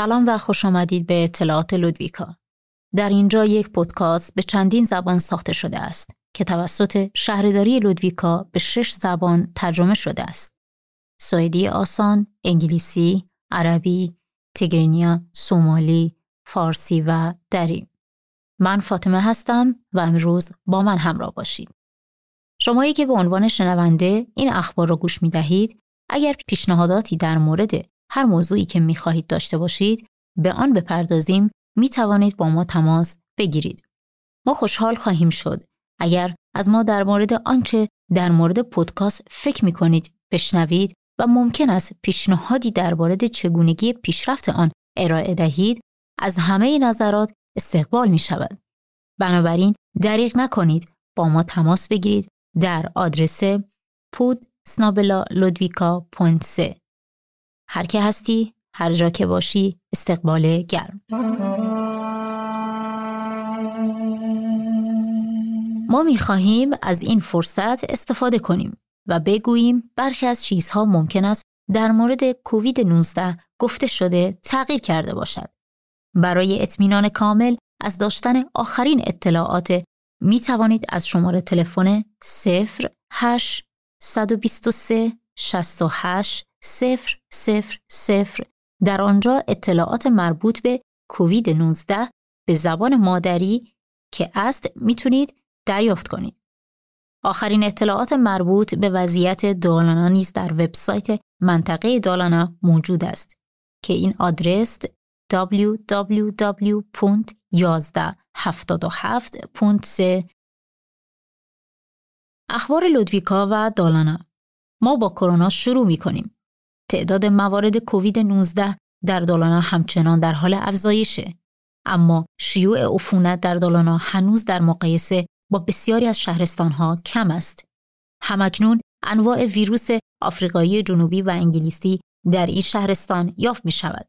سلام و خوش آمدید به اطلاعات لودویکا. در اینجا یک پودکاست به چندین زبان ساخته شده است که توسط شهرداری لودویکا به شش زبان ترجمه شده است. سوئدی آسان، انگلیسی، عربی، تیگرینیا، سومالی، فارسی و دری. من فاطمه هستم و امروز با من همراه باشید. شمایی که به عنوان شنونده این اخبار را گوش می دهید اگر پیشنهاداتی در مورد هر موضوعی که می خواهید داشته باشید به آن بپردازیم می توانید با ما تماس بگیرید. ما خوشحال خواهیم شد اگر از ما در مورد آنچه در مورد پودکاست فکر می کنید بشنوید و ممکن است پیشنهادی درباره چگونگی پیشرفت آن ارائه دهید از همه نظرات استقبال می شود. بنابراین دریغ نکنید با ما تماس بگیرید در آدرس پود سنابلا لودویکا هر که هستی هر جا که باشی استقبال گرم ما می خواهیم از این فرصت استفاده کنیم و بگوییم برخی از چیزها ممکن است در مورد کووید 19 گفته شده تغییر کرده باشد. برای اطمینان کامل از داشتن آخرین اطلاعات می توانید از شماره تلفن 08 123 68 0 0 0 در آنجا اطلاعات مربوط به کووید 19 به زبان مادری که است می‌تونید دریافت کنید. آخرین اطلاعات مربوط به وضعیت دالانا نیز در وبسایت منطقه دالانا موجود است که این آدرس www.1177.3 اخبار لودویکا و دالانا ما با کرونا شروع می کنیم. تعداد موارد کووید 19 در دالانا همچنان در حال افزایشه. اما شیوع عفونت در دالانا هنوز در مقایسه با بسیاری از شهرستانها کم است. همکنون انواع ویروس آفریقایی جنوبی و انگلیسی در این شهرستان یافت می شود.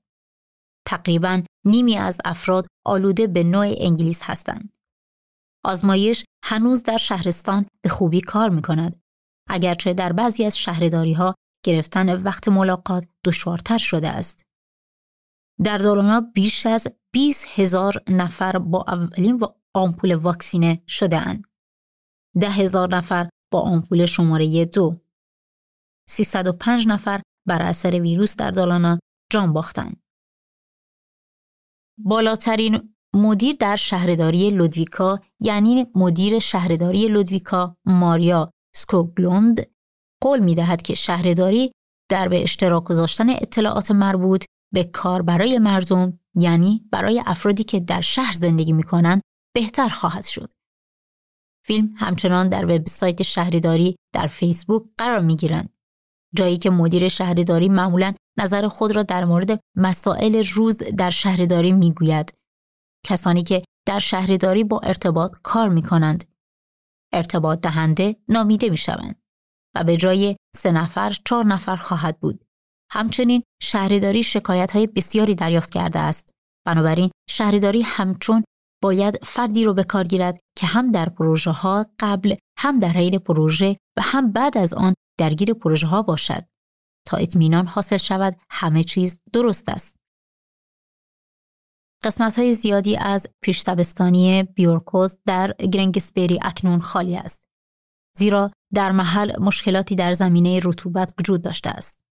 تقریبا نیمی از افراد آلوده به نوع انگلیس هستند. آزمایش هنوز در شهرستان به خوبی کار می کند. اگرچه در بعضی از شهرداری ها گرفتن وقت ملاقات دشوارتر شده است. در دالانا بیش از 20 هزار نفر با اولین آمپول واکسینه شده اند. ده هزار نفر با آمپول شماره دو. 305 نفر بر اثر ویروس در دالانا جان باختند. بالاترین مدیر در شهرداری لودویکا یعنی مدیر شهرداری لودویکا ماریا سکوگلوند قول می دهد که شهرداری در به اشتراک گذاشتن اطلاعات مربوط به کار برای مردم یعنی برای افرادی که در شهر زندگی می کنند بهتر خواهد شد. فیلم همچنان در وبسایت شهرداری در فیسبوک قرار می گیرند. جایی که مدیر شهرداری معمولا نظر خود را در مورد مسائل روز در شهرداری می گوید. کسانی که در شهرداری با ارتباط کار می کنند. ارتباط دهنده نامیده می شوند. و به جای سه نفر چهار نفر خواهد بود. همچنین شهرداری شکایت های بسیاری دریافت کرده است. بنابراین شهرداری همچون باید فردی رو به کار گیرد که هم در پروژه ها قبل هم در حین پروژه و هم بعد از آن درگیر پروژه ها باشد تا اطمینان حاصل شود همه چیز درست است. قسمت های زیادی از پیشتبستانی بیورکوز در گرنگسبری اکنون خالی است. زیرا در محل مشکلاتی در زمینه رطوبت وجود داشته است.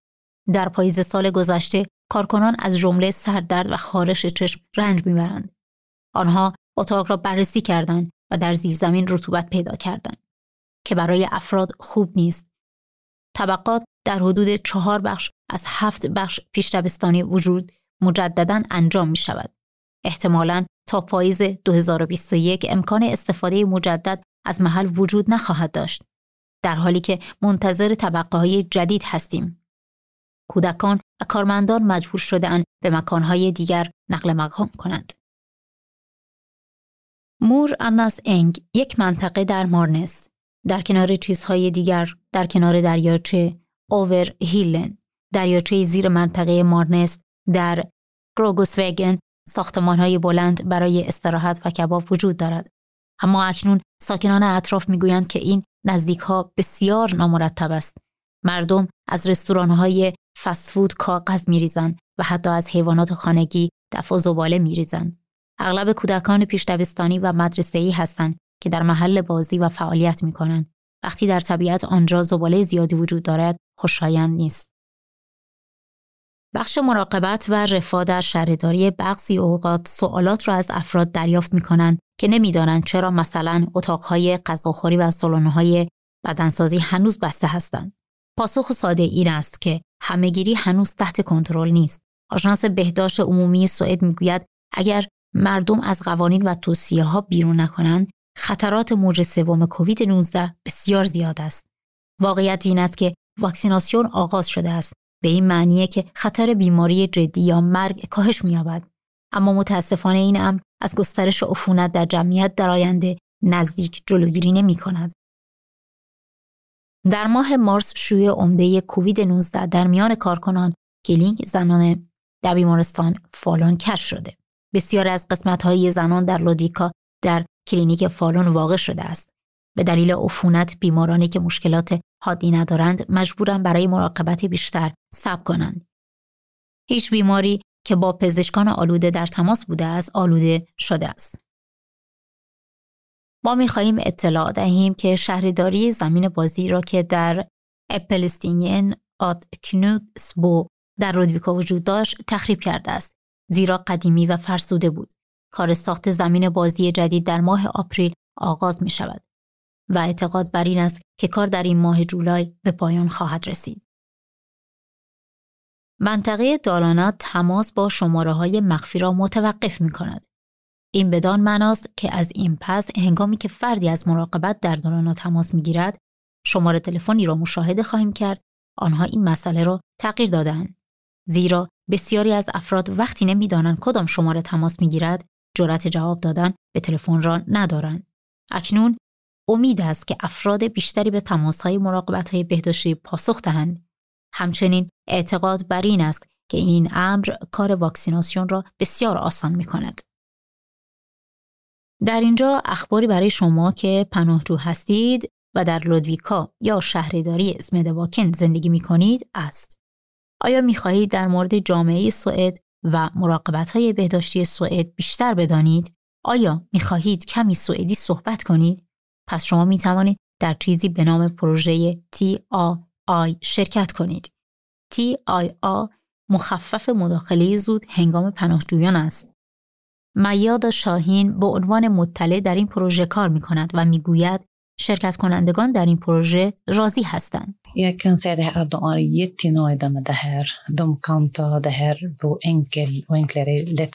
در پاییز سال گذشته کارکنان از جمله سردرد و خارش چشم رنج می‌برند. آنها اتاق را بررسی کردند و در زیرزمین رطوبت پیدا کردند که برای افراد خوب نیست. طبقات در حدود چهار بخش از هفت بخش پیشتبستانی وجود مجددا انجام می شود. احتمالاً تا پاییز 2021 امکان استفاده مجدد از محل وجود نخواهد داشت. در حالی که منتظر طبقه های جدید هستیم. کودکان و کارمندان مجبور شدهاند به مکانهای دیگر نقل مقام کنند. مور اناس انگ یک منطقه در مارنس در کنار چیزهای دیگر در کنار دریاچه اوور هیلن دریاچه زیر منطقه مارنس در گروگوسوگن ساختمانهای بلند برای استراحت و کباب وجود دارد اما اکنون ساکنان اطراف می‌گویند که این نزدیک ها بسیار نامرتب است. مردم از رستوران های فسفود کاغذ میریزند و حتی از حیوانات خانگی دفع و زباله میریزند. اغلب کودکان پیش دبستانی و مدرسه‌ای هستند که در محل بازی و فعالیت می کنند. وقتی در طبیعت آنجا زباله زیادی وجود دارد، خوشایند نیست. بخش مراقبت و رفاه در شهرداری بغضی اوقات سوالات را از افراد دریافت می کنند که نمی‌دانند چرا مثلا اتاقهای غذاخوری و سالن‌های بدنسازی هنوز بسته هستند. پاسخ ساده این است که همهگیری هنوز تحت کنترل نیست. آژانس بهداشت عمومی سوئد می‌گوید اگر مردم از قوانین و توصیه ها بیرون نکنند خطرات موج سوم کووید 19 بسیار زیاد است. واقعیت این است که واکسیناسیون آغاز شده است به این معنیه که خطر بیماری جدی یا مرگ کاهش می‌یابد. اما متاسفانه این امر از گسترش عفونت در جمعیت در آینده نزدیک جلوگیری نمی کند. در ماه مارس شیوع عمده کووید 19 در میان کارکنان کلینیک زنان در بیمارستان فالون کشف شده. بسیار از های زنان در لودویکا در کلینیک فالون واقع شده است. به دلیل عفونت بیمارانی که مشکلات حادی ندارند مجبورند برای مراقبت بیشتر صبر کنند. هیچ بیماری که با پزشکان آلوده در تماس بوده است آلوده شده است. ما خواهیم اطلاع دهیم که شهرداری زمین بازی را که در اپلستینین آد کنوتسبو در رودویکا وجود داشت تخریب کرده است زیرا قدیمی و فرسوده بود. کار ساخت زمین بازی جدید در ماه آپریل آغاز می شود و اعتقاد بر این است که کار در این ماه جولای به پایان خواهد رسید. منطقه دالانا تماس با شماره های مخفی را متوقف می کند. این بدان معناست که از این پس هنگامی که فردی از مراقبت در دالانا تماس می گیرد، شماره تلفنی را مشاهده خواهیم کرد آنها این مسئله را تغییر دادند. زیرا بسیاری از افراد وقتی نمی‌دانند کدام شماره تماس می‌گیرد جرأت جواب دادن به تلفن را ندارند اکنون امید است که افراد بیشتری به تماسهای مراقبتهای بهداشتی پاسخ دهند همچنین اعتقاد بر این است که این امر کار واکسیناسیون را بسیار آسان می کند. در اینجا اخباری برای شما که پناهجو هستید و در لودویکا یا شهرداری اسمدواکن زندگی می کنید است. آیا می خواهید در مورد جامعه سوئد و مراقبت های بهداشتی سوئد بیشتر بدانید؟ آیا می خواهید کمی سوئدی صحبت کنید؟ پس شما می توانید در چیزی به نام پروژه TAI شرکت کنید. TIA مخفف مداخله زود هنگام پناهجویان است. میاد شاهین به عنوان مطلع در این پروژه کار می کند و می گوید شرکت کنندگان در این پروژه راضی هستند. Jag kan säga det här att de är jättenöjda med det här. De kan ta det här på enkel och enklare lätt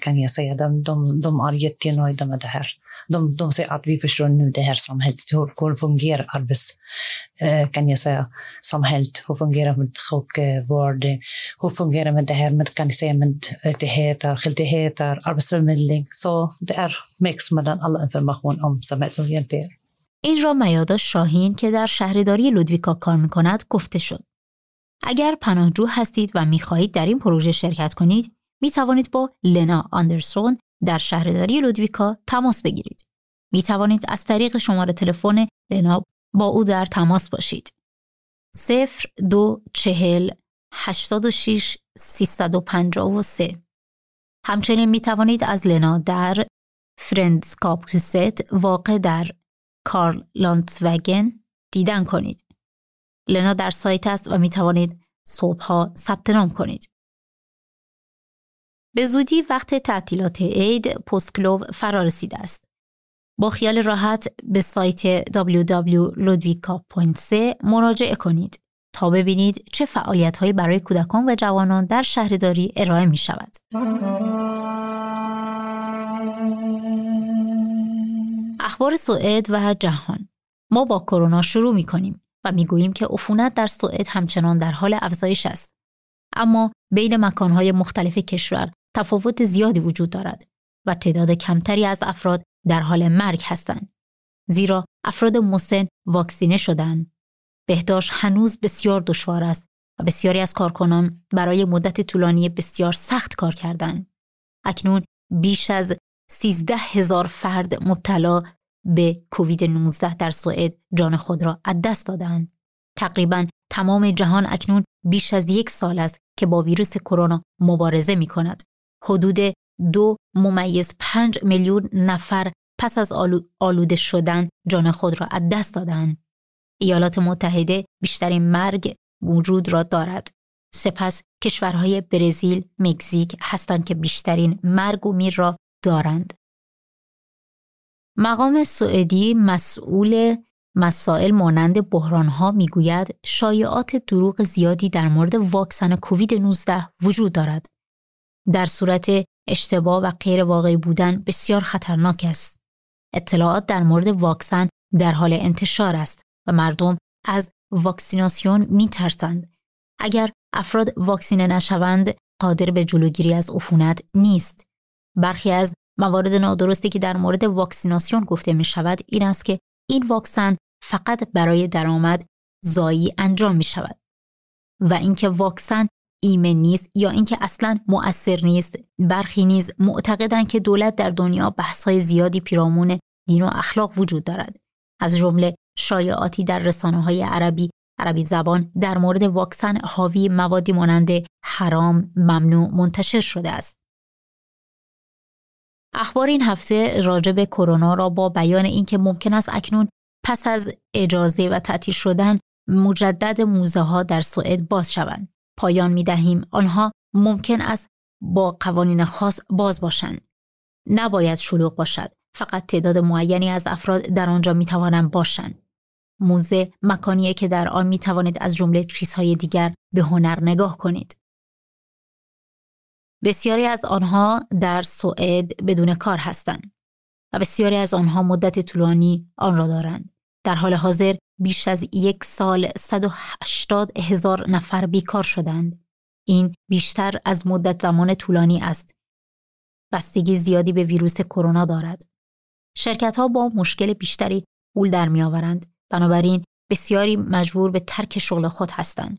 kan jag säga. De, de, de är jättenöjda med det här. De, de säger att vi förstår nu det här samhället, hur, hur fungerar arbets, eh, kan jag säga, samhället, hur fungerar med sjukvård, hur fungerar med det här med, kan jag säga, med rättigheter, skyldigheter, arbetsförmedling. Så det är mix mellan alla information om samhället این را میادا شاهین که در شهرداری لودویکا کار می کند گفته شد. اگر پناهجو هستید و می خواهید در این پروژه شرکت کنید، می توانید با لنا آندرسون در شهرداری لودویکا تماس بگیرید. می توانید از طریق شماره تلفن لنا با او در تماس باشید. 0 دو چهل هشتاد و شیش و سه. همچنین می توانید از لنا در فرندسکاپوست واقع در کارل لانتسوگن دیدن کنید. لنا در سایت است و می توانید صبحها ثبت نام کنید. به زودی وقت تعطیلات عید پستکلوب فرا رسیده است. با خیال راحت به سایت www.ludwika.c مراجعه کنید تا ببینید چه فعالیت هایی برای کودکان و جوانان در شهرداری ارائه می شود. اخبار سوئد و جهان ما با کرونا شروع می کنیم و می گوییم که عفونت در سوئد همچنان در حال افزایش است. اما بین مکانهای مختلف کشور تفاوت زیادی وجود دارد و تعداد کمتری از افراد در حال مرگ هستند. زیرا افراد مسن واکسینه شدند. بهداشت هنوز بسیار دشوار است و بسیاری از کارکنان برای مدت طولانی بسیار سخت کار کردند. اکنون بیش از 13 هزار فرد مبتلا به کووید 19 در سوئد جان خود را از دست دادند. تقریبا تمام جهان اکنون بیش از یک سال است که با ویروس کرونا مبارزه می کند. حدود دو ممیز پنج میلیون نفر پس از آلوده شدن جان خود را از دست دادند. ایالات متحده بیشترین مرگ وجود را دارد. سپس کشورهای برزیل، مکزیک هستند که بیشترین مرگ و میر را دارند. مقام سوئدی مسئول مسائل مانند بحرانها می‌گوید شایعات دروغ زیادی در مورد واکسن کووید 19 وجود دارد. در صورت اشتباه و غیر واقعی بودن بسیار خطرناک است. اطلاعات در مورد واکسن در حال انتشار است و مردم از واکسیناسیون می ترسند. اگر افراد واکسینه نشوند قادر به جلوگیری از عفونت نیست. برخی از موارد نادرستی که در مورد واکسیناسیون گفته می شود این است که این واکسن فقط برای درآمد زایی انجام می شود و اینکه واکسن ایمن نیست یا اینکه اصلا مؤثر نیست. برخی نیز معتقدند که دولت در دنیا بحث‌های زیادی پیرامون دین و اخلاق وجود دارد. از جمله شایعاتی در رسانه های عربی عربی زبان در مورد واکسن حاوی موادی مانند حرام ممنوع منتشر شده است. اخبار این هفته راجع به کرونا را با بیان اینکه ممکن است اکنون پس از اجازه و تعطیل شدن مجدد موزه ها در سوئد باز شوند. پایان می دهیم آنها ممکن است با قوانین خاص باز باشند. نباید شلوغ باشد. فقط تعداد معینی از افراد در آنجا می توانند باشند. موزه مکانیه که در آن می توانید از جمله چیزهای دیگر به هنر نگاه کنید. بسیاری از آنها در سوئد بدون کار هستند و بسیاری از آنها مدت طولانی آن را دارند. در حال حاضر بیش از یک سال 180 هزار نفر بیکار شدند. این بیشتر از مدت زمان طولانی است. بستگی زیادی به ویروس کرونا دارد. شرکت ها با مشکل بیشتری پول در می آورند. بنابراین بسیاری مجبور به ترک شغل خود هستند.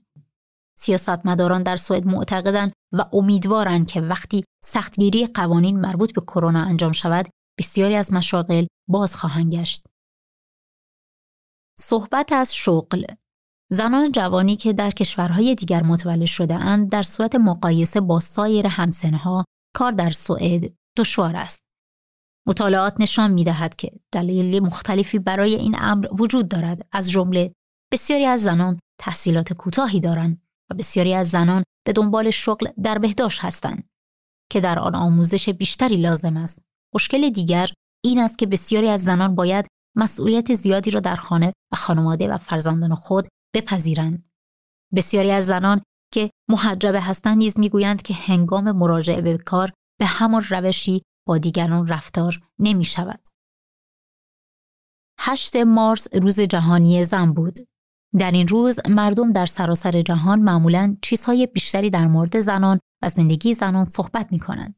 سیاستمداران در سوئد معتقدند و امیدوارند که وقتی سختگیری قوانین مربوط به کرونا انجام شود بسیاری از مشاغل باز خواهند گشت. صحبت از شغل زنان جوانی که در کشورهای دیگر متولد شده اند در صورت مقایسه با سایر همسنها کار در سوئد دشوار است. مطالعات نشان می دهد که دلیل مختلفی برای این امر وجود دارد از جمله بسیاری از زنان تحصیلات کوتاهی دارند و بسیاری از زنان به دنبال شغل در بهداشت هستند که در آن آموزش بیشتری لازم است. مشکل دیگر این است که بسیاری از زنان باید مسئولیت زیادی را در خانه و خانواده و فرزندان خود بپذیرند. بسیاری از زنان که محجبه هستند نیز می‌گویند که هنگام مراجعه به کار به همان روشی با دیگران رفتار نمی شود. 8 مارس روز جهانی زن بود. در این روز مردم در سراسر جهان معمولا چیزهای بیشتری در مورد زنان و زندگی زنان صحبت می کنند.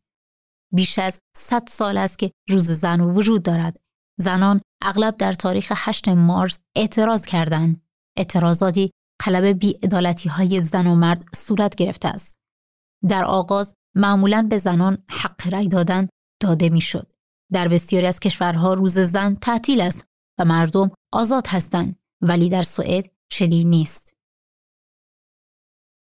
بیش از 100 سال است که روز زن وجود دارد. زنان اغلب در تاریخ 8 مارس اعتراض کردند. اعتراضاتی قلب بیعدالتی های زن و مرد صورت گرفته است. در آغاز معمولا به زنان حق رأی دادن داده می‌شد. در بسیاری از کشورها روز زن تعطیل است و مردم آزاد هستند ولی در سوئد چنین نیست.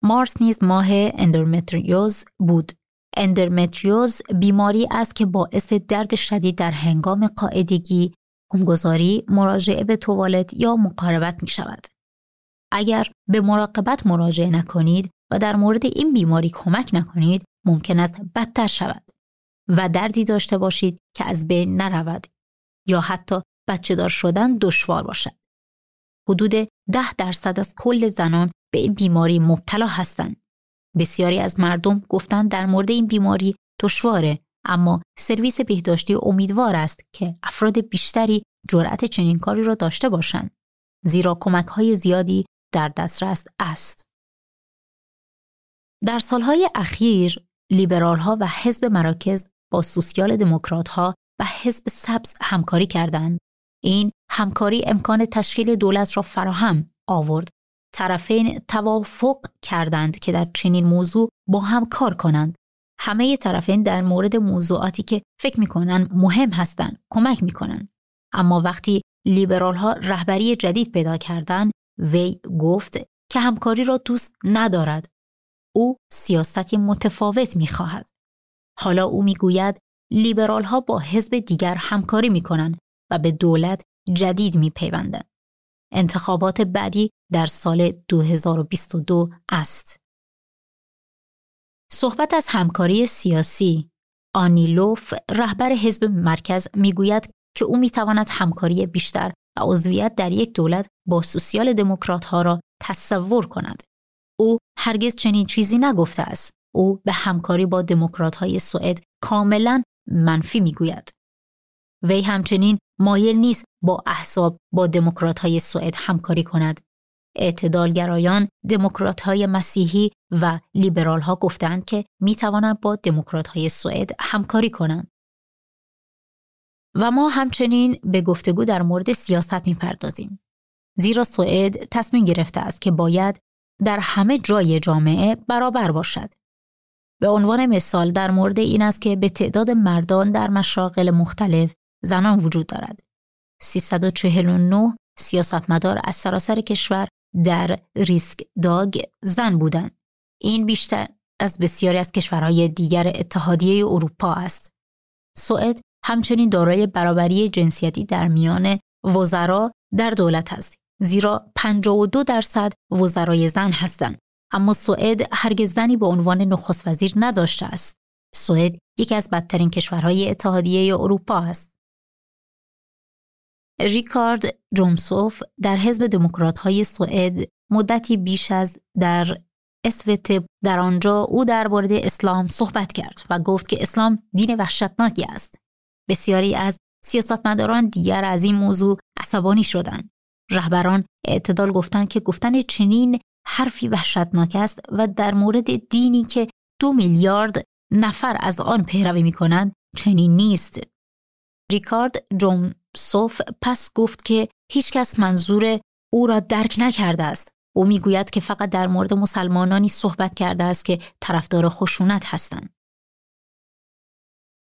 مارس نیز ماه اندومتریوز بود. اندومتریوز بیماری است که باعث درد شدید در هنگام قاعدگی، خونگذاری، مراجعه به توالت یا مقاربت می شود. اگر به مراقبت مراجعه نکنید و در مورد این بیماری کمک نکنید، ممکن است بدتر شود و دردی داشته باشید که از بین نرود یا حتی بچه دار شدن دشوار باشد. حدود ده درصد از کل زنان به این بیماری مبتلا هستند. بسیاری از مردم گفتند در مورد این بیماری دشواره اما سرویس بهداشتی امیدوار است که افراد بیشتری جرأت چنین کاری را داشته باشند زیرا کمک های زیادی در دسترس است. در سالهای اخیر لیبرال ها و حزب مراکز با سوسیال دموکرات ها و حزب سبز همکاری کردند. این همکاری امکان تشکیل دولت را فراهم آورد. طرفین توافق کردند که در چنین موضوع با هم کار کنند. همه طرفین در مورد موضوعاتی که فکر می‌کنن مهم هستند کمک می‌کنند. اما وقتی لیبرال ها رهبری جدید پیدا کردند وی گفت که همکاری را دوست ندارد. او سیاستی متفاوت می خواهد. حالا او می گوید لیبرال ها با حزب دیگر همکاری می کنند و به دولت جدید می پیوندند. انتخابات بعدی در سال 2022 است. صحبت از همکاری سیاسی آنیلوف رهبر حزب مرکز می‌گوید که او می‌تواند همکاری بیشتر و عضویت در یک دولت با سوسیال دموکرات ها را تصور کند. او هرگز چنین چیزی نگفته است. او به همکاری با دموکرات های سوئد کاملا منفی می‌گوید. وی همچنین مایل نیست با احزاب با دموکرات های سوئد همکاری کند. اعتدالگرایان دموکرات های مسیحی و لیبرال ها گفتند که می توانند با دموکرات های سوئد همکاری کنند. و ما همچنین به گفتگو در مورد سیاست می پردازیم. زیرا سوئد تصمیم گرفته است که باید در همه جای جامعه برابر باشد. به عنوان مثال در مورد این است که به تعداد مردان در مشاغل مختلف زنان وجود دارد. 349 سیاستمدار از سراسر کشور در ریسک داگ زن بودند. این بیشتر از بسیاری از کشورهای دیگر اتحادیه اروپا است. سوئد همچنین دارای برابری جنسیتی در میان وزرا در دولت است. زیرا 52 درصد وزرای زن هستند. اما سوئد هرگز زنی به عنوان نخست وزیر نداشته است. سوئد یکی از بدترین کشورهای اتحادیه اروپا است. ریکارد جومسوف در حزب دموکرات های سوئد مدتی بیش از در اسوت در آنجا او درباره اسلام صحبت کرد و گفت که اسلام دین وحشتناکی است. بسیاری از سیاستمداران دیگر از این موضوع عصبانی شدند. رهبران اعتدال گفتند که گفتن چنین حرفی وحشتناک است و در مورد دینی که دو میلیارد نفر از آن پیروی می کنند چنین نیست. ریکارد جون صوف پس گفت که هیچکس منظور او را درک نکرده است. او می‌گوید که فقط در مورد مسلمانانی صحبت کرده است که طرفدار خشونت هستند.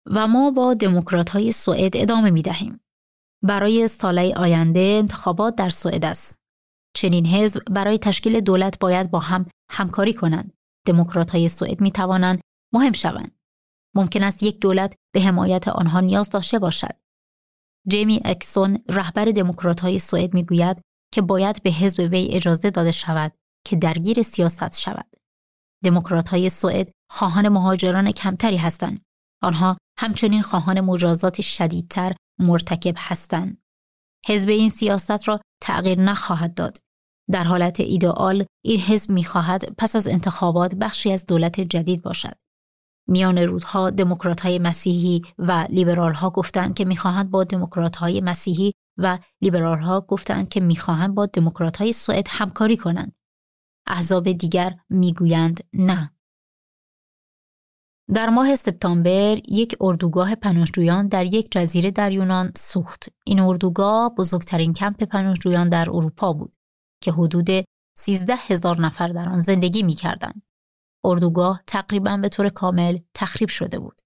و ما با دموکرات های سوئد ادامه می دهیم. برای ساله آینده انتخابات در سوئد است. چنین حزب برای تشکیل دولت باید با هم همکاری کنند. دموکرات های سوئد می توانند مهم شوند. ممکن است یک دولت به حمایت آنها نیاز داشته باشد. جیمی اکسون رهبر دموکرات های سوئد می‌گوید که باید به حزب وی اجازه داده شود که درگیر سیاست شود. دموکرات های سوئد خواهان مهاجران کمتری هستند. آنها همچنین خواهان مجازات شدیدتر مرتکب هستند. حزب این سیاست را تغییر نخواهد داد. در حالت ایدئال این حزب می‌خواهد پس از انتخابات بخشی از دولت جدید باشد. میان رودها دموکرات های مسیحی و لیبرال ها گفتند که می‌خواهند با دموکرات های مسیحی و لیبرال ها گفتند که می‌خواهند با دموکرات های سوئد همکاری کنند. احزاب دیگر می‌گویند نه. در ماه سپتامبر یک اردوگاه پناهجویان در یک جزیره در یونان سوخت. این اردوگاه بزرگترین کمپ پناهجویان در اروپا بود که حدود 13 هزار نفر در آن زندگی می اردوگاه تقریبا به طور کامل تخریب شده بود.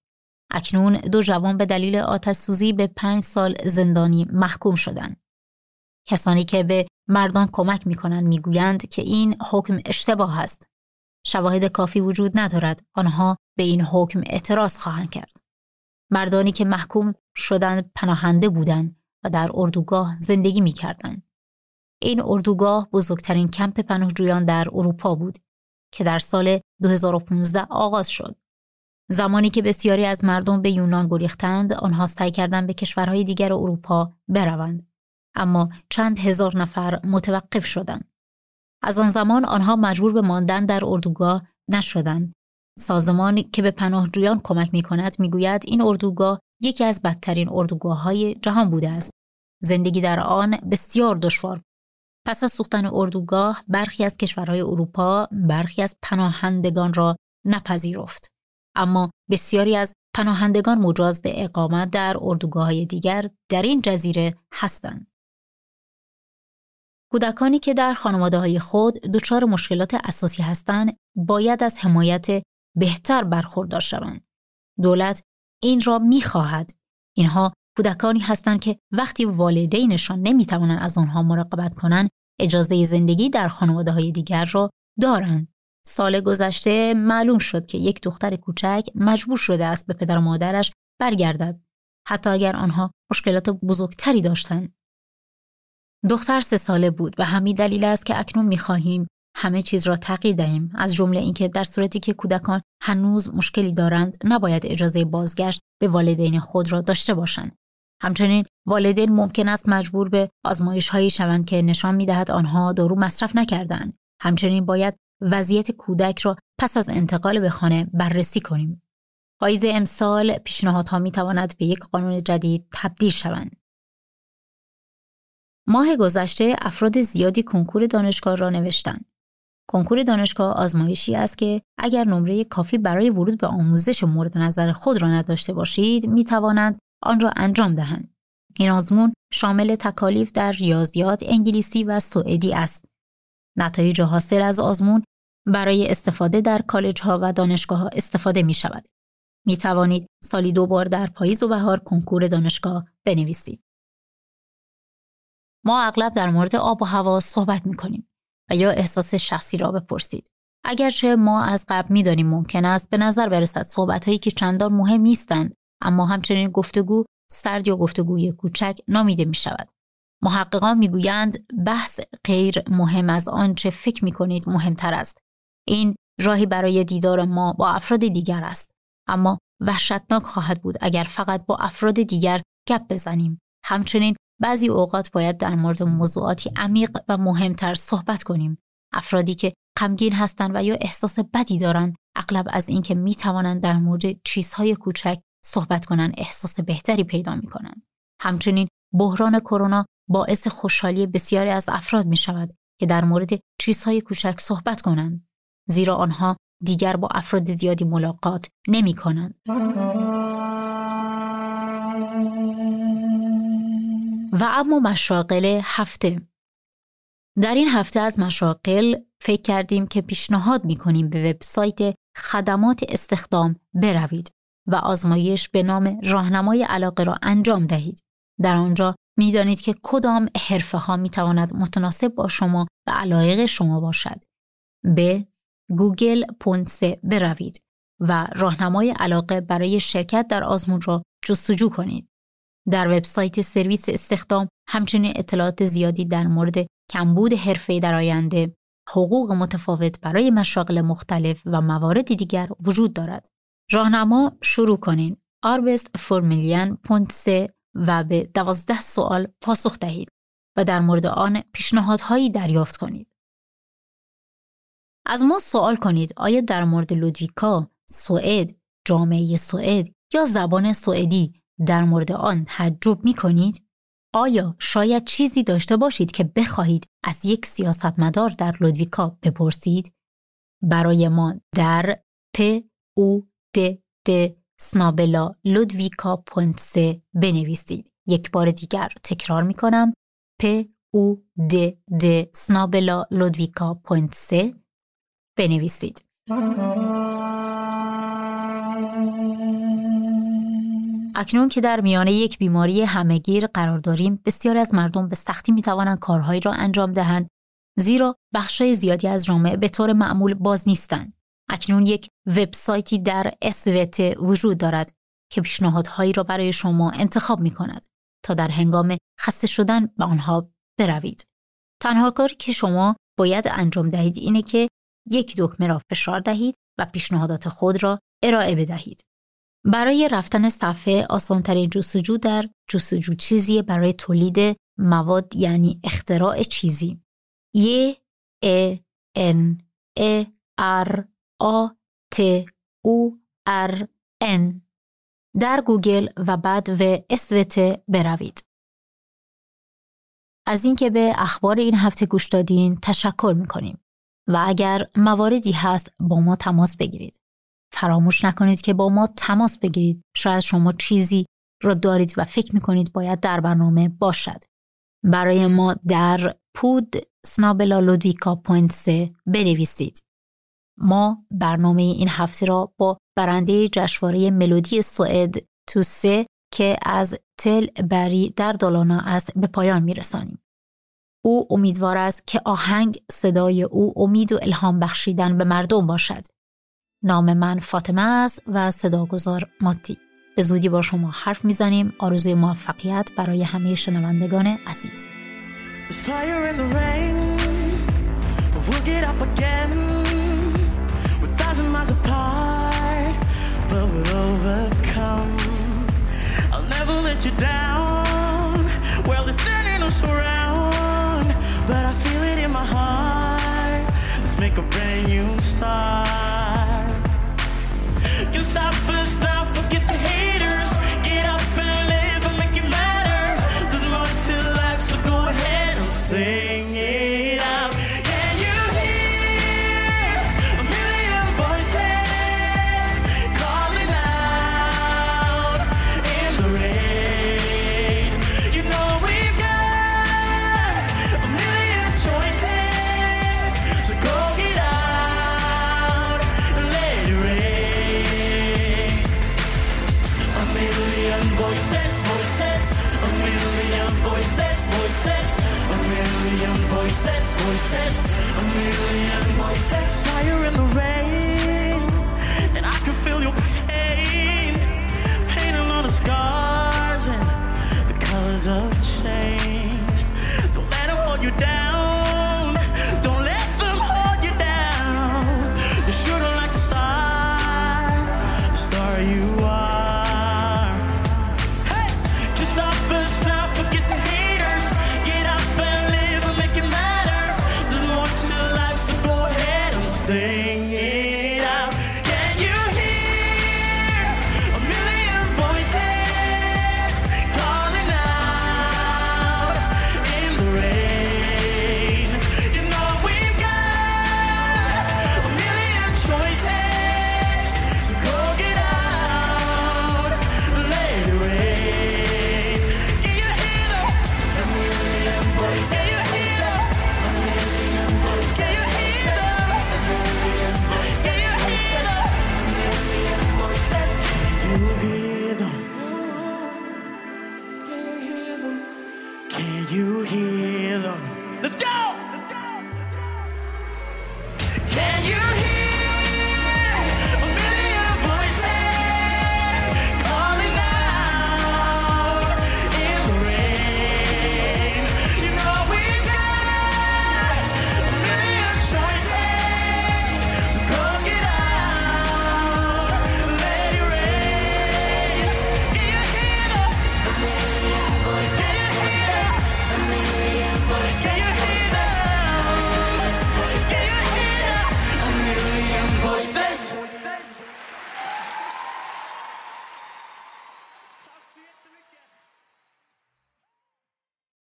اکنون دو جوان به دلیل آتش سوزی به پنج سال زندانی محکوم شدند. کسانی که به مردان کمک می کنند که این حکم اشتباه است. شواهد کافی وجود ندارد. آنها به این حکم اعتراض خواهند کرد. مردانی که محکوم شدند پناهنده بودند و در اردوگاه زندگی می. این اردوگاه بزرگترین کمپ پناهجویان در اروپا بود که در سال 2015 آغاز شد. زمانی که بسیاری از مردم به یونان گریختند، آنها سعی کردند به کشورهای دیگر اروپا بروند. اما چند هزار نفر متوقف شدند. از آن زمان آنها مجبور به ماندن در اردوگاه نشدند. سازمانی که به پناهجویان کمک می کند می گوید این اردوگاه یکی از بدترین اردوگاه های جهان بوده است. زندگی در آن بسیار دشوار پس از سوختن اردوگاه برخی از کشورهای اروپا برخی از پناهندگان را نپذیرفت. اما بسیاری از پناهندگان مجاز به اقامت در اردوگاه های دیگر در این جزیره هستند. کودکانی که در خانواده های خود دچار مشکلات اساسی هستند باید از حمایت بهتر برخوردار شوند. دولت این را می‌خواهد. اینها کودکانی هستند که وقتی والدینشان نمی‌توانند از آنها مراقبت کنند اجازه زندگی در خانواده های دیگر را دارند. سال گذشته معلوم شد که یک دختر کوچک مجبور شده است به پدر و مادرش برگردد حتی اگر آنها مشکلات بزرگتری داشتند. دختر سه ساله بود و همین دلیل است که اکنون می‌خواهیم همه چیز را تغییر دهیم از جمله اینکه در صورتی که کودکان هنوز مشکلی دارند نباید اجازه بازگشت به والدین خود را داشته باشند همچنین والدین ممکن است مجبور به آزمایش هایی شوند که نشان می دهد آنها دارو مصرف نکردند. همچنین باید وضعیت کودک را پس از انتقال به خانه بررسی کنیم. پاییز امسال پیشنهادها می تواند به یک قانون جدید تبدیل شوند. ماه گذشته افراد زیادی کنکور دانشگاه را نوشتند. کنکور دانشگاه آزمایشی است که اگر نمره کافی برای ورود به آموزش مورد نظر خود را نداشته باشید می توانند آن را انجام دهند. این آزمون شامل تکالیف در ریاضیات، انگلیسی و سوئدی است. نتایج حاصل از آزمون برای استفاده در کالج ها و دانشگاه ها استفاده می شود. می توانید سالی دو بار در پاییز و بهار کنکور دانشگاه بنویسید. ما اغلب در مورد آب و هوا صحبت می کنیم. و یا احساس شخصی را بپرسید. اگرچه ما از قبل می‌دانیم ممکن است به نظر برسد صحبتهایی که چندان مهم نیستند اما همچنین گفتگو سرد یا گفتگوی کوچک نامیده می شود. محققان می‌گویند بحث غیر مهم از آنچه فکر می کنید مهمتر است. این راهی برای دیدار ما با افراد دیگر است. اما وحشتناک خواهد بود اگر فقط با افراد دیگر گپ بزنیم. همچنین بعضی اوقات باید در مورد موضوعاتی عمیق و مهمتر صحبت کنیم. افرادی که غمگین هستند و یا احساس بدی دارند اغلب از اینکه می توانند در مورد چیزهای کوچک صحبت کنند احساس بهتری پیدا می کنند. همچنین بحران کرونا باعث خوشحالی بسیاری از افراد می شود که در مورد چیزهای کوچک صحبت کنند زیرا آنها دیگر با افراد زیادی ملاقات نمی کنند. و اما مشاقل هفته در این هفته از مشاقل فکر کردیم که پیشنهاد می کنیم به وبسایت خدمات استخدام بروید و آزمایش به نام راهنمای علاقه را انجام دهید. در آنجا می دانید که کدام حرفه ها می تواند متناسب با شما و علایق شما باشد. به گوگل پونسه بروید و راهنمای علاقه برای شرکت در آزمون را جستجو کنید. در وبسایت سرویس استخدام همچنین اطلاعات زیادی در مورد کمبود حرفه در آینده، حقوق متفاوت برای مشاغل مختلف و موارد دیگر وجود دارد. راهنما شروع کنید. آربست فرمیلیان پونت سه و به دوازده سوال پاسخ دهید و در مورد آن پیشنهادهایی دریافت کنید. از ما سوال کنید آیا در مورد لودویکا، سوئد، جامعه سوئد یا زبان سوئدی در مورد آن تعجب می کنید؟ آیا شاید چیزی داشته باشید که بخواهید از یک سیاستمدار در لودویکا بپرسید؟ برای ما در پ او د د سنابلا لودویکا پونت بنویسید. یک بار دیگر تکرار می کنم پ او د د سنابلا لودویکا پونت بنویسید. اکنون که در میانه یک بیماری همهگیر قرار داریم بسیاری از مردم به سختی می توانند کارهایی را انجام دهند زیرا بخشای زیادی از جامعه به طور معمول باز نیستند اکنون یک وبسایتی در SVT وجود دارد که پیشنهادهایی را برای شما انتخاب می کند تا در هنگام خسته شدن به آنها بروید. تنها کاری که شما باید انجام دهید اینه که یک دکمه را فشار دهید و پیشنهادات خود را ارائه بدهید. برای رفتن صفحه آسانترین جستجو در جستجو چیزی برای تولید مواد یعنی اختراع چیزی. ی ا ان ا ر آ ت او ر ان در گوگل و بعد و اسوت بروید. از اینکه به اخبار این هفته گوش دادین تشکر می‌کنیم. و اگر مواردی هست با ما تماس بگیرید. فراموش نکنید که با ما تماس بگیرید. شاید شما چیزی را دارید و فکر می‌کنید باید در برنامه باشد. برای ما در پود سنابلا لودویکا پوینت بنویسید. ما برنامه این هفته را با برنده جشنواره ملودی سوئد تو سه که از تل بری در دالانا است به پایان میرسانیم او امیدوار است که آهنگ صدای او امید و الهام بخشیدن به مردم باشد. نام من فاطمه است و صداگذار ماتی. به زودی با شما حرف می‌زنیم آرزوی موفقیت برای همه شنوندگان عزیز. but we'll overcome. I'll never let you down. Well, it's turning us around, but I feel it in my heart. Let's make a brand new start. Change.